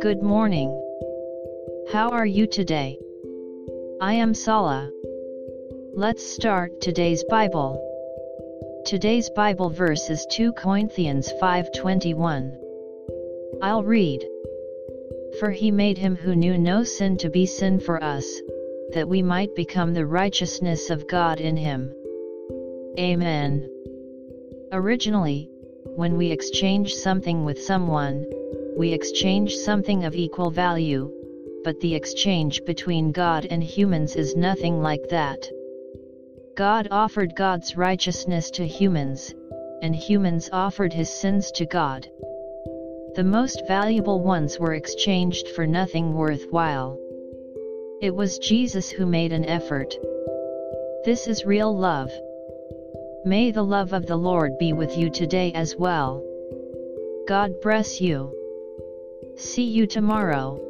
Good morning. How are you today? I am Sala. Let's start today's Bible. Today's Bible verse is 2 Corinthians 5:21. I'll read. For he made him who knew no sin to be sin for us, that we might become the righteousness of God in him. Amen. Originally, when we exchange something with someone, we exchange something of equal value, but the exchange between God and humans is nothing like that. God offered God's righteousness to humans, and humans offered his sins to God. The most valuable ones were exchanged for nothing worthwhile. It was Jesus who made an effort. This is real love. May the love of the Lord be with you today as well. God bless you. See you tomorrow.